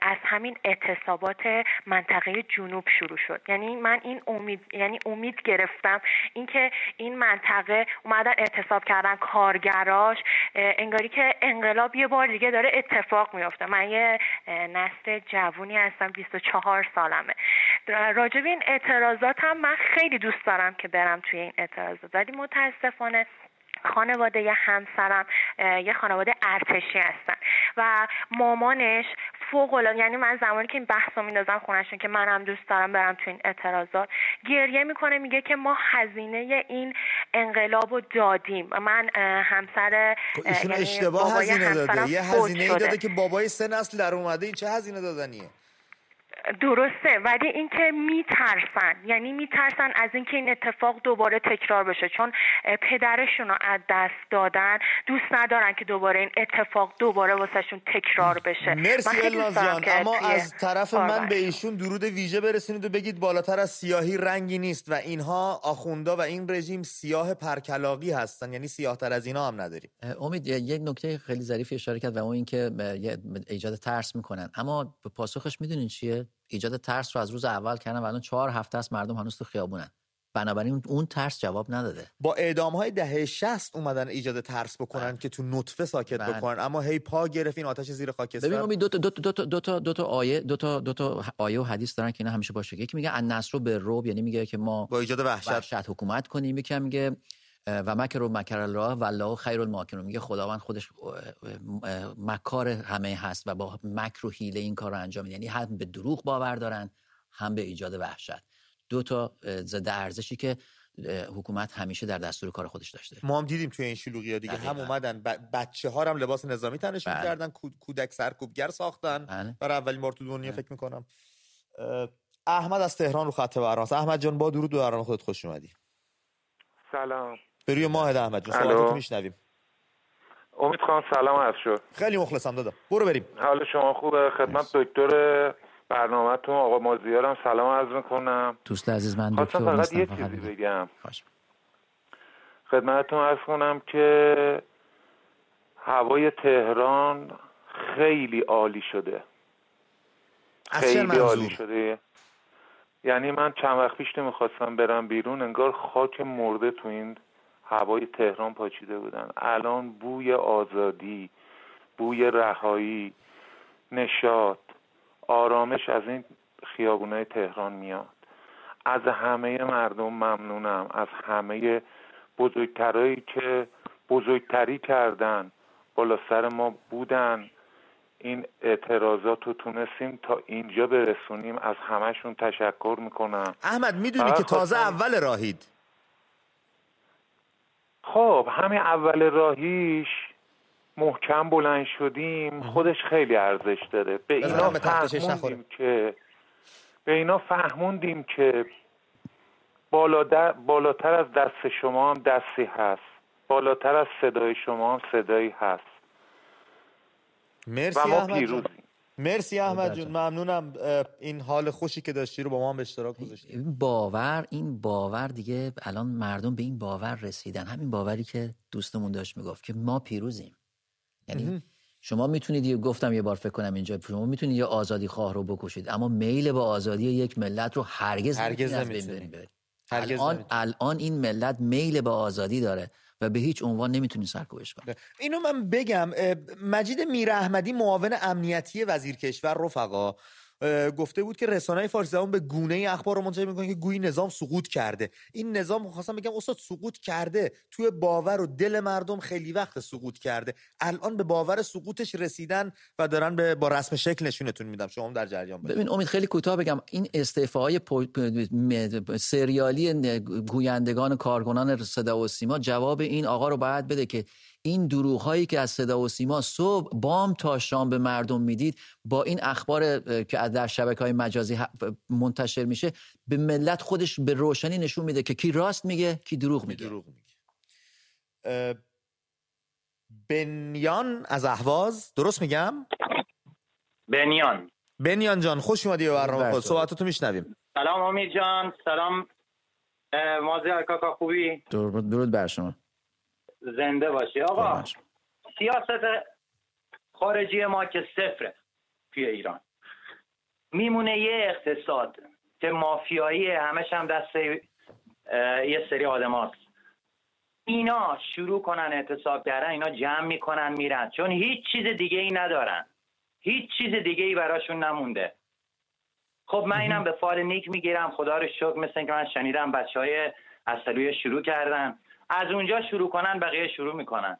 از همین اعتصابات منطقه جنوب شروع شد. یعنی من این امید یعنی امید گرفتم اینکه این منطقه اومدن اعتصاب کردن کارگراش انگاری که انقلاب یه بار دیگه داره اتفاق میفته من یه نسل جوونی هستم 24 سالمه. راجب این اعتراضات هم من خیلی دوست دارم که برم توی این اعتراضات. ولی متاسفانه خانواده همسرم یه خانواده ارتشی هستن. و مامانش فوق العاده یعنی من زمانی که این بحث رو میندازم خونشون که منم دوست دارم برم تو این اعتراضات گریه می‌کنه میگه که ما هزینه این انقلاب رو دادیم. من همسر خب یعنی اشتباه هزینه داده. یه هزینه داده که بابای سه نسل در اومده. این چه هزینه دادنیه؟ درسته ولی اینکه میترسن. یعنی میترسن از اینکه این اتفاق دوباره تکرار بشه. چون پدرشون رو از دست دادن دوست ندارن که دوباره این اتفاق دوباره واسهشون تکرار بشه. مرسی الناز جان. اما از طرف من به ایشون درود ویژه برسونید و بگید بالاتر از سیاهی رنگی نیست و اینها آخوندا و این رژیم سیاه پرکلاقی هستن. یعنی سیاه تر از اینا هم نداریم. امید یک نکته خیلی ظریفی اشاره کرد و اون اینکه ایجاد ترس می‌کنن. اما پاسخش می‌دونین چیه؟ ایجاد ترس رو از روز اول کردن و الان چهار هفته است مردم هنوز تو خیابونن. بنابراین اون ترس جواب نداده. با اعدام های دهه 60 اومدن ایجاد ترس بکنن بله. که تو نطفه ساکت بله. بکنن. اما هی پا گرفت این آتش زیر خاکستر. ببین امید دو تا دو تا دو تا دو تا دو تا آیه دو تا دو تا آیه و حدیث دارن که اینا همیشه باشه. یکی میگه ان نصر به روب یعنی میگه که ما با ایجاد وحشت, وحشت حکومت کنیم. یکی میگه و مکر و مکر الله و الله خیر الماکرون. میگه خداوند خودش مکار همه هست و با مکر و حیله این کار رو انجام میده. یعنی هم به دروغ باور دارن هم به ایجاد وحشت. دو تا ضد ارزشی که حکومت همیشه در دستور کار خودش داشته. ما هم دیدیم توی این شلوغی ها دیگه. هم اومدن بچه ها هم لباس نظامی تنشون بله. کردن کودک سرکوبگر ساختن. بله. برای اولین بار تو دنیا. فکر می‌کنم. احمد از تهران رو خط برنامه احمد جان با درود برنامه خودت خوش اومدی. سلام. بروی ماه احمد جان. صحبتتو میشنویم. امید خان سلام از شد. خیلی مخلصم دادا برو بریم. حال شما خوبه؟ خدمت دکتر برنامهتون آقا مازیارم سلام عرض می‌کنم. دوست عزیز من دکتر فقط یه چیزی بگم. خدمتتون عرض کنم که هوای تهران خیلی عالی شده. خیلی عالی شده. یعنی من چند وقت پیش نمی‌خواستم برم بیرون انگار خاک مرده تو این هوای تهران پاچیده بودن. الان بوی آزادی بوی رهایی نشاط آرامش از این خیابونای تهران میاد. از همه مردم ممنونم. از همه بزرگترهایی که بزرگتری کردن بالا سر ما بودن. این اعتراضات رو تونستیم تا اینجا برسونیم. از همهشون تشکر می‌کنم. احمد می‌دونی که تازه اول راهید. خب همین اول راهیش محکم بلند شدیم خودش خیلی ارزش داره. به اینا فهموندیم که به اینا فهموندیم که بالاتر از دست شما هم دستی هست. بالاتر از صدای شما هم صدایی هست. مرسی و ما پیروزیم. مرسی احمد جون. ممنونم. این حال خوشی که داشتی رو با ما به اشتراک گذاشتی. این باور این باور دیگه الان مردم به این باور رسیدن. همین باوری که دوستمون داشت می‌گفت که ما پیروزیم. یعنی شما می‌تونید گفتم یه بار فکر کنم اینجا شما می‌تونید یه آزادی خواه رو بکشید اما میل به آزادی یک ملت رو هرگز هرگز نمی‌تونید الان الان این ملت میل به آزادی داره. و به هیچ عنوان نمی‌تونی سرکوبش کنی. اینو من بگم مجید میر احمدی معاون امنیتی وزیر کشور رفقا. گفته بود که رسانه فارسی زبان به گونه اخبار رو منتشر می‌کنه که گویی نظام سقوط کرده. این نظام خواستم بگم استاد سقوط کرده. توی باور و دل مردم خیلی وقت سقوط کرده. الان به باور سقوطش رسیدن و دارن به با رسم شکل نشونتون میدم. شما در جریان باشید. ببین امید خیلی کوتاه بگم. این استعفاهای سریالی گویندگان کارکنان صدا و سیما جواب این آقا رو باید بده که این دروغ هایی که از صدا و سیما صبح بام تا شام به مردم می‌دید با این اخبار که در شبکه های مجازی منتشر میشه به ملت خودش به روشنی نشون میده که کی راست میگه کی دروغ میگه, دروغ میگه. بنیان از اهواز درست میگم؟ بنیان. بنیان جان خوش اومدی به برنامه خود. صحبتاتو میشنویم. سلام امید جان. سلام مازی کاکا خوبی؟ درود بر شما. زنده باشی آقا سیاست خارجی ما که صفره توی ایران. میمونه یه اقتصاد که مافیایی همش هم دست یه سری آدم هست. اینا شروع کنن اعتصاب کردن اینا جمع می‌کنن میرن. چون هیچ چیز دیگه ای ندارن. هیچ چیز دیگه ای براشون نمونده. خب من اینم به فال نیک می‌گیرم. خدا رو شکر مثل که من شنیدم بچه های اصلوی شروع کردن. از اونجا شروع کنن بقیه شروع می‌کنن.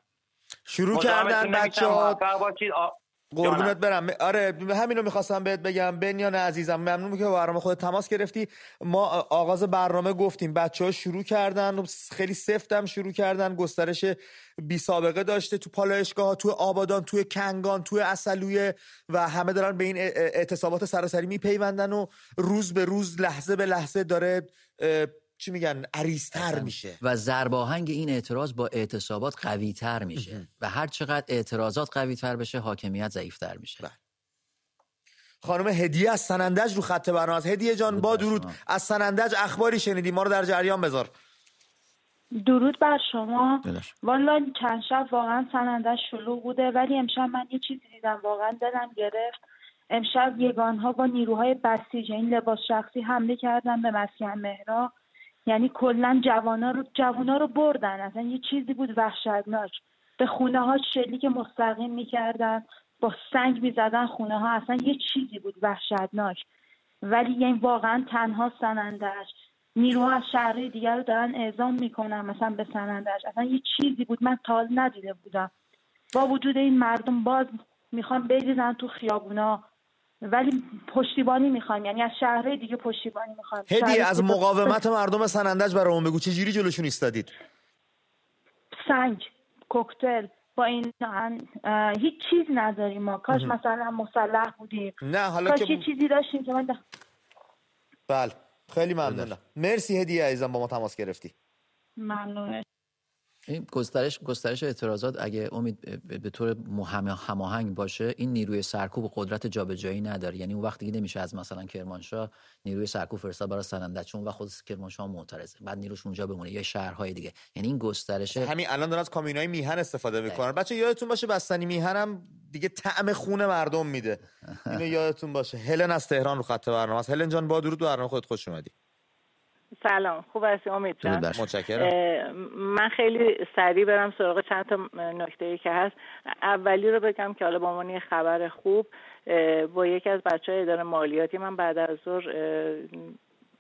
شروع کردن بچه ها قربونت برم. آره همینو می‌خواستم بهت بگم. بنیان عزیزم ممنون که برنامه خود تماس گرفتی. ما آغاز برنامه گفتیم. بچه ها شروع کردن خیلی سفتم شروع کردن. گسترش بی سابقه داشته تو پالایشگاه تو آبادان تو کنگان تو اصلویه و همه دارن به این اعتصابات سراسری میپیوندن و روز به روز لحظه به لحظه داره چی میگن عریضتر میشه. و زرباهنگ این اعتراض با اعتصابات قوی تر میشه و هر چقدر اعتراضات قوی تر بشه حاکمیت ضعیفتر میشه. بله. خانم هدیه از سنندج رو خط برنامه از هدیه جان با درود. از سنندج اخباری شنیدی. ما رو در جریان بذار. درود بر شما. والا چند شب واقعا سنندج شلوغ بوده ولی امشب من یه چیزی دیدم. واقعا دلم گرفت. امشب یگانها با نیروهای بسیج این لباس شخصی حمله کردن به مسکن مهرا. یعنی کلا جوانا رو جوانا رو بردن. اصلا یه چیزی بود وحشتناک. به خونه ها شلیک مستقیم می‌کردن با سنگ می‌زدن خونه ها اصلا یه چیزی بود وحشتناک. ولی یعنی واقعا تنها سنندش نیروها از شهرهای دیگر رو دارن اعزام می‌کنن مثلا به سنندش اصلا یه چیزی بود. من تال ندیده بودم. با وجود این مردم باز می‌خوان بریزن تو خیابونا. ولی پشتیبانی می‌خوایم. یعنی از شهرهای دیگه پشتیبانی می‌خوایم. هدی از مقاومت مردم سنندج برامون بگو. چه جوری جلوشون ایستادید؟ سنگ کوکتل با این هیچ چیز نداریم ما. کاش مثلا مسلح بودیم. نه حالا کاش که... چیزی داشتیم که من بله خیلی ممنونم. مرسی هدیه عزیزم با ما تماس گرفتی. ممنونه این گسترش گسترش اعتراضات اگه امید به طور هماهنگ باشه این نیروی سرکوب قدرت جابجایی نداره. یعنی اون وقتی نمیشه از مثلا کرمانشاه نیروی سرکوب فرستاد برای سننده چون و خود کرمانشاه معترضه. بعد نیروش اونجا بمونه یا شهرهای دیگه. یعنی این گسترش همین الان دارن از کامینای میهن استفاده می‌کنن. بچه یادتون باشه بستنی میهن هم دیگه طعم خون مردم میده. اینو یادتون باشه. هلن از تهران رو خط برنامه است. هلن جان با درود برنامه خودت خوش اومدی. سلام. خوب هستی امید متشکرم. من خیلی سریع برم سراغ چند تا نکته ای که هست. اولی رو بگم که حالا با عنوان خبر خوب با یکی از بچه های اداره مالیاتی من بعد از ظهر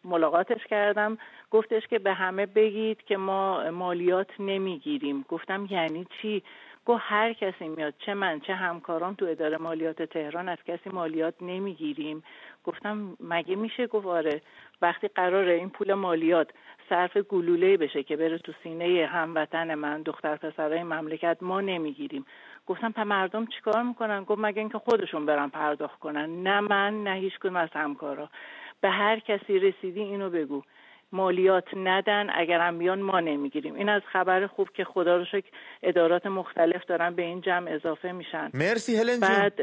ملاقاتش کردم. گفتش که به همه بگید که ما مالیات نمی‌گیریم. گفتم یعنی چی؟ گفت هر کسی میاد چه من چه همکاران تو اداره مالیات تهران از کسی مالیات نمی‌گیریم. گفتم مگه میشه؟ گفت آره. وقتی قراره این پول مالیات صرف گلوله بشه که بره تو سینه هموطن من دختر پسرای مملکت ما نمی‌گیریم. گفتم په مردم چیکار می‌کنن؟ گفت مگه اینکه خودشون برن پرداخت کنن؟ نه من نه هیچ کدوم از همکارا. به هر کسی رسیدی اینو بگو. مالیات ندن اگرم بیان ما نمی‌گیریم. این از خبر خوب که خدا رو شکر ادارات مختلف دارن به این جمع اضافه میشن. مرسی هلن بعد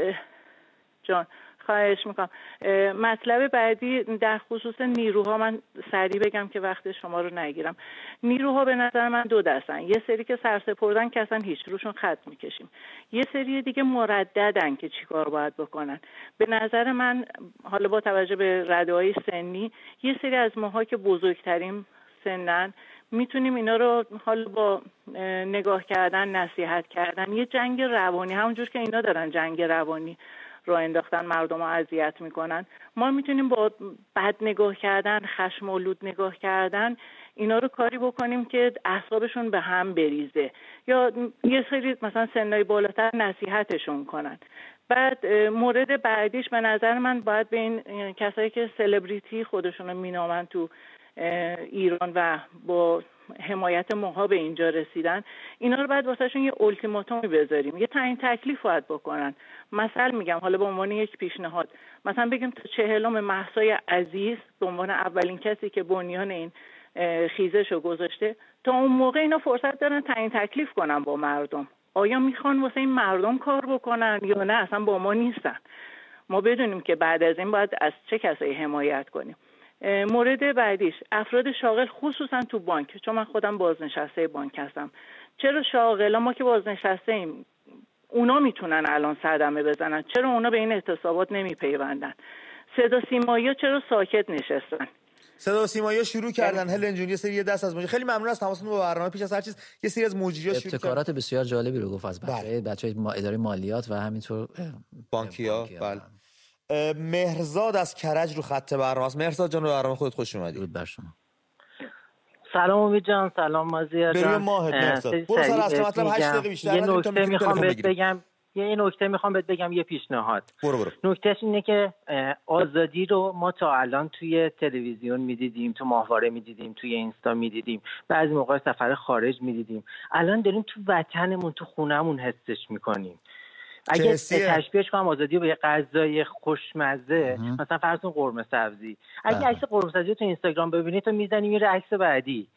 جان. خواهش می‌کنم. مطلب بعدی در خصوص نیروها من سریع بگم که وقت شما رو نگیرم. نیروها به نظر من دو دستن. یه سری که سرسپردن که اصلا هیچ روشون خط می‌کشیم. یه سری دیگه مرددن که چیکار باید بکنن. به نظر من حالا با توجه به رده های سنی یه سری از ماها که بزرگترین سنن می‌تونیم اینا رو حالا با نگاه کردن نصیحت کردن. یه جنگ روانی همونجور که اینا دارن جنگ روانی. را انداختن مردم رو اذیت می‌کنن. ما می‌تونیم با بد نگاه کردن خشم و نگاه کردن اینا رو کاری بکنیم که اعصابشون به هم بریزه. یا یه سری مثلا سنای بالاتر نصیحتشون کنن. بعد مورد بعدیش به نظر من باید به این کسایی که سلبریتی خودشون رو مینامن تو ایران و با حمایت ماها به اینجا رسیدن. اینا رو باید واسهشون یه التیماتومی بذاریم. یه تعیین تکلیف باید بکنن. مثل میگم حالا به عنوان یک پیشنهاد. مثلا بگیم تا چهلم محسای عزیز به عنوان اولین کسی که بنیان این خیزش رو گذاشته تا اون موقع اینا فرصت دارن تعیین تکلیف کنن با مردم. آیا می‌خوان واسه این مردم کار بکنن یا نه؟ اصلا با ما نیستن. ما بدونیم که بعد از این باید از چه کسایی حمایت کنیم. مورد بعدیش. افراد شاغل خصوصا تو بانک چون من خودم بازنشسته بانک هستم. چرا شاغلا ما که بازنشسته ایم. اونا می‌تونن الان صدمه بزنن. چرا اونا به این اعتصابات نمیپیوندن؟ صدا سیمایی چرا ساکت نشستن؟ صدا سیمایی شروع کردن. هلن جون یه سری دست از موجی خیلی ممنون از تماستون با برنامه پیش از هر چیز. یه سری از موجی شروع ابتکارات بسیار جالبی رو گفت از بچه بچه ما اداره مالیات و همینطور بانکیا بله. مهرزاد از کرج رو خط برنامه است. مهرزاد جان رو برنامه خودت خوش اومدی. درود بر شما. سلام امید جان سلام مازیار جان. ماه مهرزاد. برو سر اصل مطلب 8 دقیقه بیشتر. یه نکته می‌خوام بهت بگم. یه نکته می‌خوام بهت بگم یه پیشنهاد. برو برو. نکتهش اینه که آزادی رو ما تا الان توی تلویزیون می‌دیدیم تو ماهواره می‌دیدیم توی اینستا می‌دیدیم بعضی موقع سفر خارج می‌دیدیم. الان داریم تو وطنمون تو خونهمون حسش می‌کنیم. اگه تشبیهش کنم آزادی به یه غذای خوشمزه مثلا فرض کن قرمه سبزی. اگه عکس قرمه سبزی تو اینستاگرام ببینی تو می‌زنی میره عکس بعدی.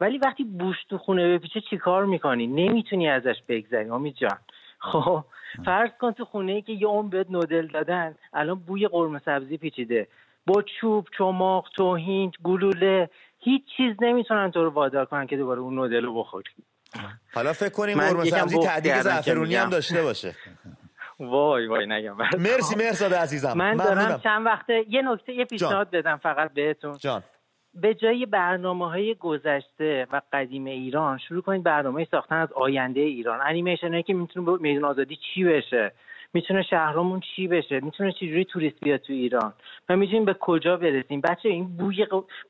ولی وقتی بوش تو خونه بپیچه چیکار می‌کنی؟ نمی‌تونی ازش بگذری امید جان. خب فرض کن تو خونه ای که یه اون بهت نودل دادن الان بوی قرمه سبزی پیچیده. با چوب چماق توهین گلوله هیچ چیز نمی‌تونن تو رو وادار کنن که دوباره اون نودل رو بخوری. حالا فکر کنیم قرمه سبزی تعدیق زعفرونی هم داشته باشه. وای وای نگم. مرسی مرساد عزیزم. من دارم چند وقته یه نکته یه پیشنهاد بدم فقط بهتون. جان. به جای برنامه های گذشته و قدیم ایران شروع کنید برنامه ساختن از آینده ایران. انیمیشن هایی که می‌تونه میدون آزادی چی بشه؟ می‌تونه شهرامون چی بشه؟ می‌تونه چجوری توریست بیاد تو ایران؟ و می‌تونیم به کجا برسیم؟ بچه این بوی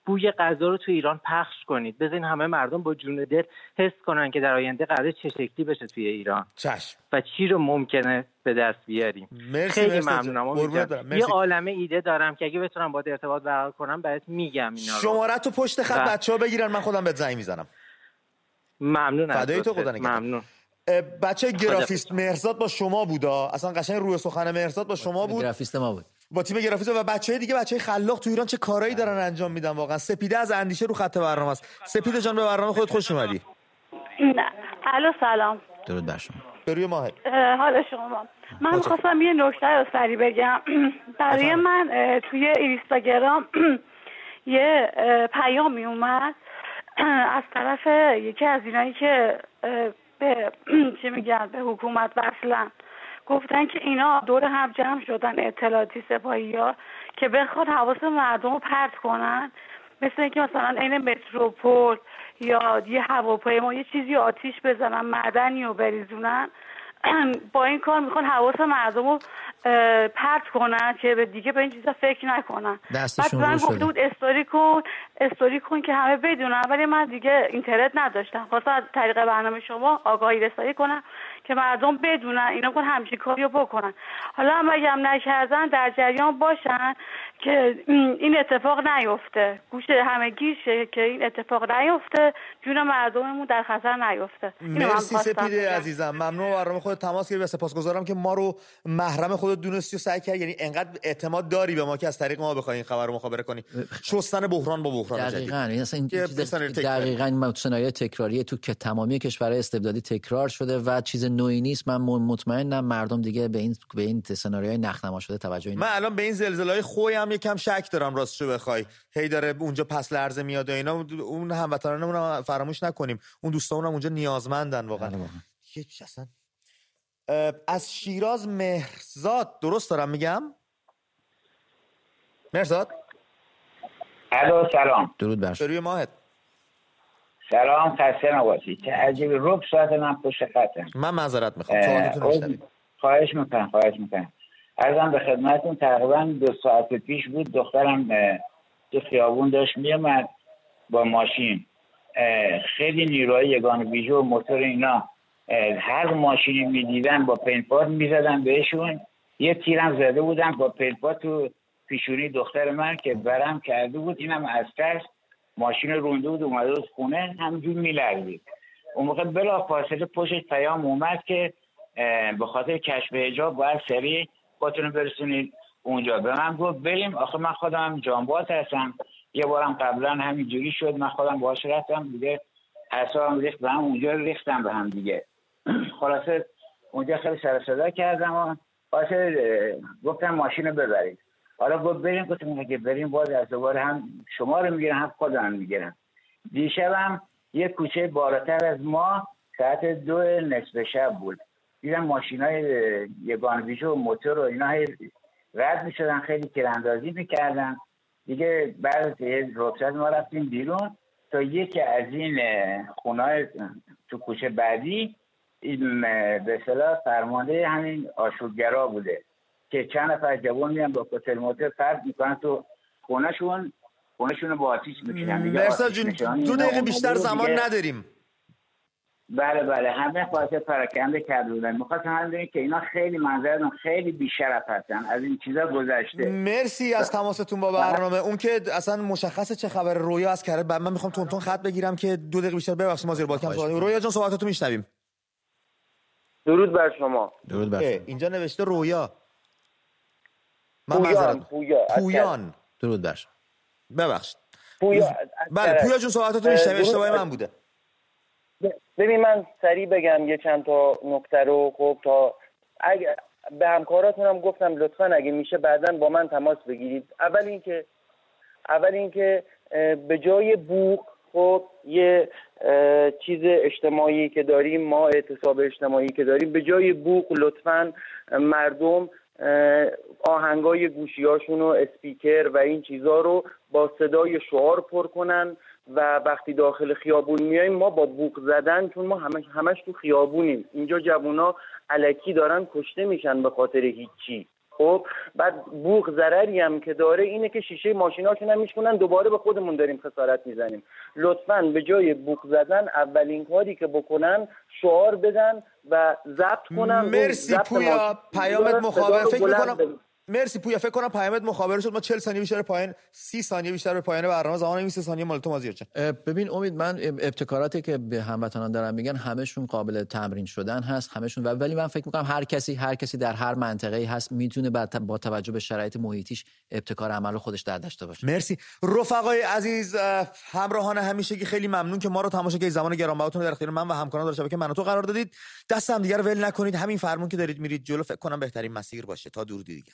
بوی غذا رو تو ایران پخش کنید. بزنین همه مردم با جون دل حس کنن که در آینده قرار چه شکلی بشه توی ایران. چشم. و چی رو ممکنه به دست بیاریم. مرسی خیلی ممنونم یه عالمه ایده دارم که اگه بتونم با ارتباط برقرار کنم بهت میگم اینا رو. شماره تو پشت خط بچه‌ها بگیرن من خودم بهت زنگ می‌زنم. ممنون فدای تو خدا ممنون. بچه گرافیست مرزاد با شما بودا. اصلا قشنگ روی سخن مرزاد با شما بود. گرافیست ما بود. با تیم گرافیست و بچه های دیگه بچه های خلاق تو ایران چه کارایی دارن انجام میدن واقعا؟ سپیده از اندیشه رو خط برنامه است. سپیده جان به برنامه خودت خوش اومدی. نه. الو سلام. درود بر شما. به روی ماه حال شما. من خواستم یه نکته رو سری بگم. برای من توی اینستاگرام یه پیامی اومد. از طرف یکی از اینایی که به چی میگن به حکومت وصلن. گفتن که اینا دور هم جمع شدن اطلاعاتی سپاهی ها که بخواد حواس مردم رو پرت کنن. مثل اینکه مثلا عین متروپول یا یه هواپیما یه چیزی آتیش بزنن معدنی رو بریزونن. با این کار می‌خوان حواس مردم رو پرت کنن که به دیگه به این چیزا فکر نکنن. بعد من گفته بود استوری کن استوری کن که همه بدونن ولی من دیگه اینترنت نداشتم. خواستم از طریق برنامه شما آگاهی رسانی کنم که مردم بدونن اینا کن همچین کاری رو بکنن. حالا هم اگه هم نکردن در جریان باشن. که این اتفاق نیفته. گوش همه گیشه که این اتفاق نیفته جون مردممون در خطر نیفته. مرسی سپیده عزیزم. ممنون برنامه خود تماس گرفتی و سپاسگزارم که ما رو محرم خودت دونستی و سعی کردی. یعنی انقدر اعتماد داری به ما که از طریق ما بخوای این خبر رو مخابره کنی. شستن بحران با بحران دقیقاً. این اصلا این چیز دقیقاً این تکراری تو که تمامی کشورهای استبدادی تکرار شده و چیز نوعی نیست. من مطمئنم مردم دیگه به این به این سناریوهای نخنما شده توجه من الان به این زلزله‌های خوی هم یکم شک دارم راستشو بخوای. هی داره اونجا پس لرزه میاد و اینا. اون هموطنانمون فراموش نکنیم. اون دوستامون هم اونجا نیازمندن واقعا. بله اصلا. از شیراز مهرزاد درست دارم میگم؟ مهرزاد؟ الو سلام. درود بر روی ماهت. سلام خسته نباشی. چه عجیبی. رب ساعت من پشت خطم من معذرت می‌خوام. خواهش می‌کنم خواهش می‌کنم. ارزم به خدمتون تقریبا دو ساعت پیش بود دخترم تو خیابون داشت میومد با ماشین. خیلی نیروهای یگان ویژو و موتور اینا هر ماشینی می‌دیدن با پینپاد می‌زدن بهشون. یه تیرم زده بودن با پینپاد تو پیشونی دختر من که برم کرده بود. اینم از ترس ماشین رونده بود اومده بود خونه همجور میلرزید. اون موقع بلا فاصله پشت پیام اومد که به خاطر کشف حجاب باید سریع خودتون برسونید اونجا. به من گفت بریم. آخه من خودم جانبات هستم. یه بارم قبلا همینجوری شد. من خودم باهاش رفتم دیگه. حسابم ریخت. به هم اونجا ریختم به هم دیگه. خلاصه اونجا خیلی سر صدا کردم و خلاصه گفتم ماشین رو ببرید. حالا گفت بریم. گفتم که بریم باز از دوباره هم شما رو می‌گیرن هم خودم می‌گیرن دیشبم یه کوچه بالاتر از ما ساعت دو نصف شب بود. دیدم ماشین های یگان و موتور و اینا رد می‌شدن خیلی تیراندازی می‌کردن. دیگه بعد از یه ما رفتیم بیرون تا یکی از این خونه تو کوچه بعدی این به صلاح فرمانده همین آشورگرا بوده که چند نفر جوان میان با کتل موتر فرد می‌کنن تو خونهشون. خونهشون با آتیش می‌کنن مرسا جون دو دقیقه بیشتر زمان نداریم. بله بله. همه خواهد پراکنده کرده بودن. می‌خواستم هم که اینا خیلی منظرتون خیلی بیشرف هستن. از این چیزا گذشته. مرسی از تماستون با برنامه. اون که اصلا مشخصه چه خبر رویا از کرده من می‌خوام تون تون خط بگیرم که دو دقیقه بیشتر ببخشید ما زیر باکم رویا جان صحبتاتو میشنویم. درود بر شما. درود بر شما. اینجا نوشته رویا. من پویان پویا پویان. درود بر شما. ببخشید. پویا بله پویا جون صحبتاتو میشنویم اشتباهی من بوده. ببین من سریع بگم یه چند تا نکته رو. خب تا اگه به همکاراتونم گفتم لطفا اگه میشه بعدا با من تماس بگیرید. اول اینکه اول اینکه به جای بوق خب یه چیز اجتماعی که داریم ما اعتصاب اجتماعی که داریم به جای بوق لطفا مردم آهنگای گوشیاشون و اسپیکر و این چیزها رو با صدای شعار پر کنن. و وقتی داخل خیابون میایم ما با بوق زدن چون ما همش, همش تو خیابونیم. اینجا جوونا علکی دارن کشته میشن به خاطر هیچی. خب بعد بوق ضرری هم که داره اینه که شیشه ماشیناشون هم میشکنن دوباره به خودمون داریم خسارت می‌زنیم. لطفا به جای بوق زدن اولین کاری که بکنن شعار بدن و ضبط کنن. مرسی پویا. پیامت مخابر فکر می‌کنم مرسی پویا. فکر کنم پیامت مخابره شد. ما 40 ثانیه بیشتر پایین 30 ثانیه بیشتر به پایان برنامه. زمان این 3 ثانیه مال تو مازیار ببین امید من ابتکاراتی که به هموطنان دارن میگن همشون قابل تمرین شدن هست همشون ولی من فکر می‌کنم هر کسی هر کسی در هر منطقه هست می‌تونه با توجه به شرایط محیطیش ابتکار عمل خودش در داشته باشه. مرسی. رفقای عزیز همراهان همیشگی خیلی ممنون که ما رو تماشا زمان گرانبهاتون در اختیار من و همکاران در شبکه من تو قرار دادید. دست هم دیگه ول نکنید. همین فرمون که دارید میرید جلو فکر کنم بهترین مسیر باشه. تا دور دیگر.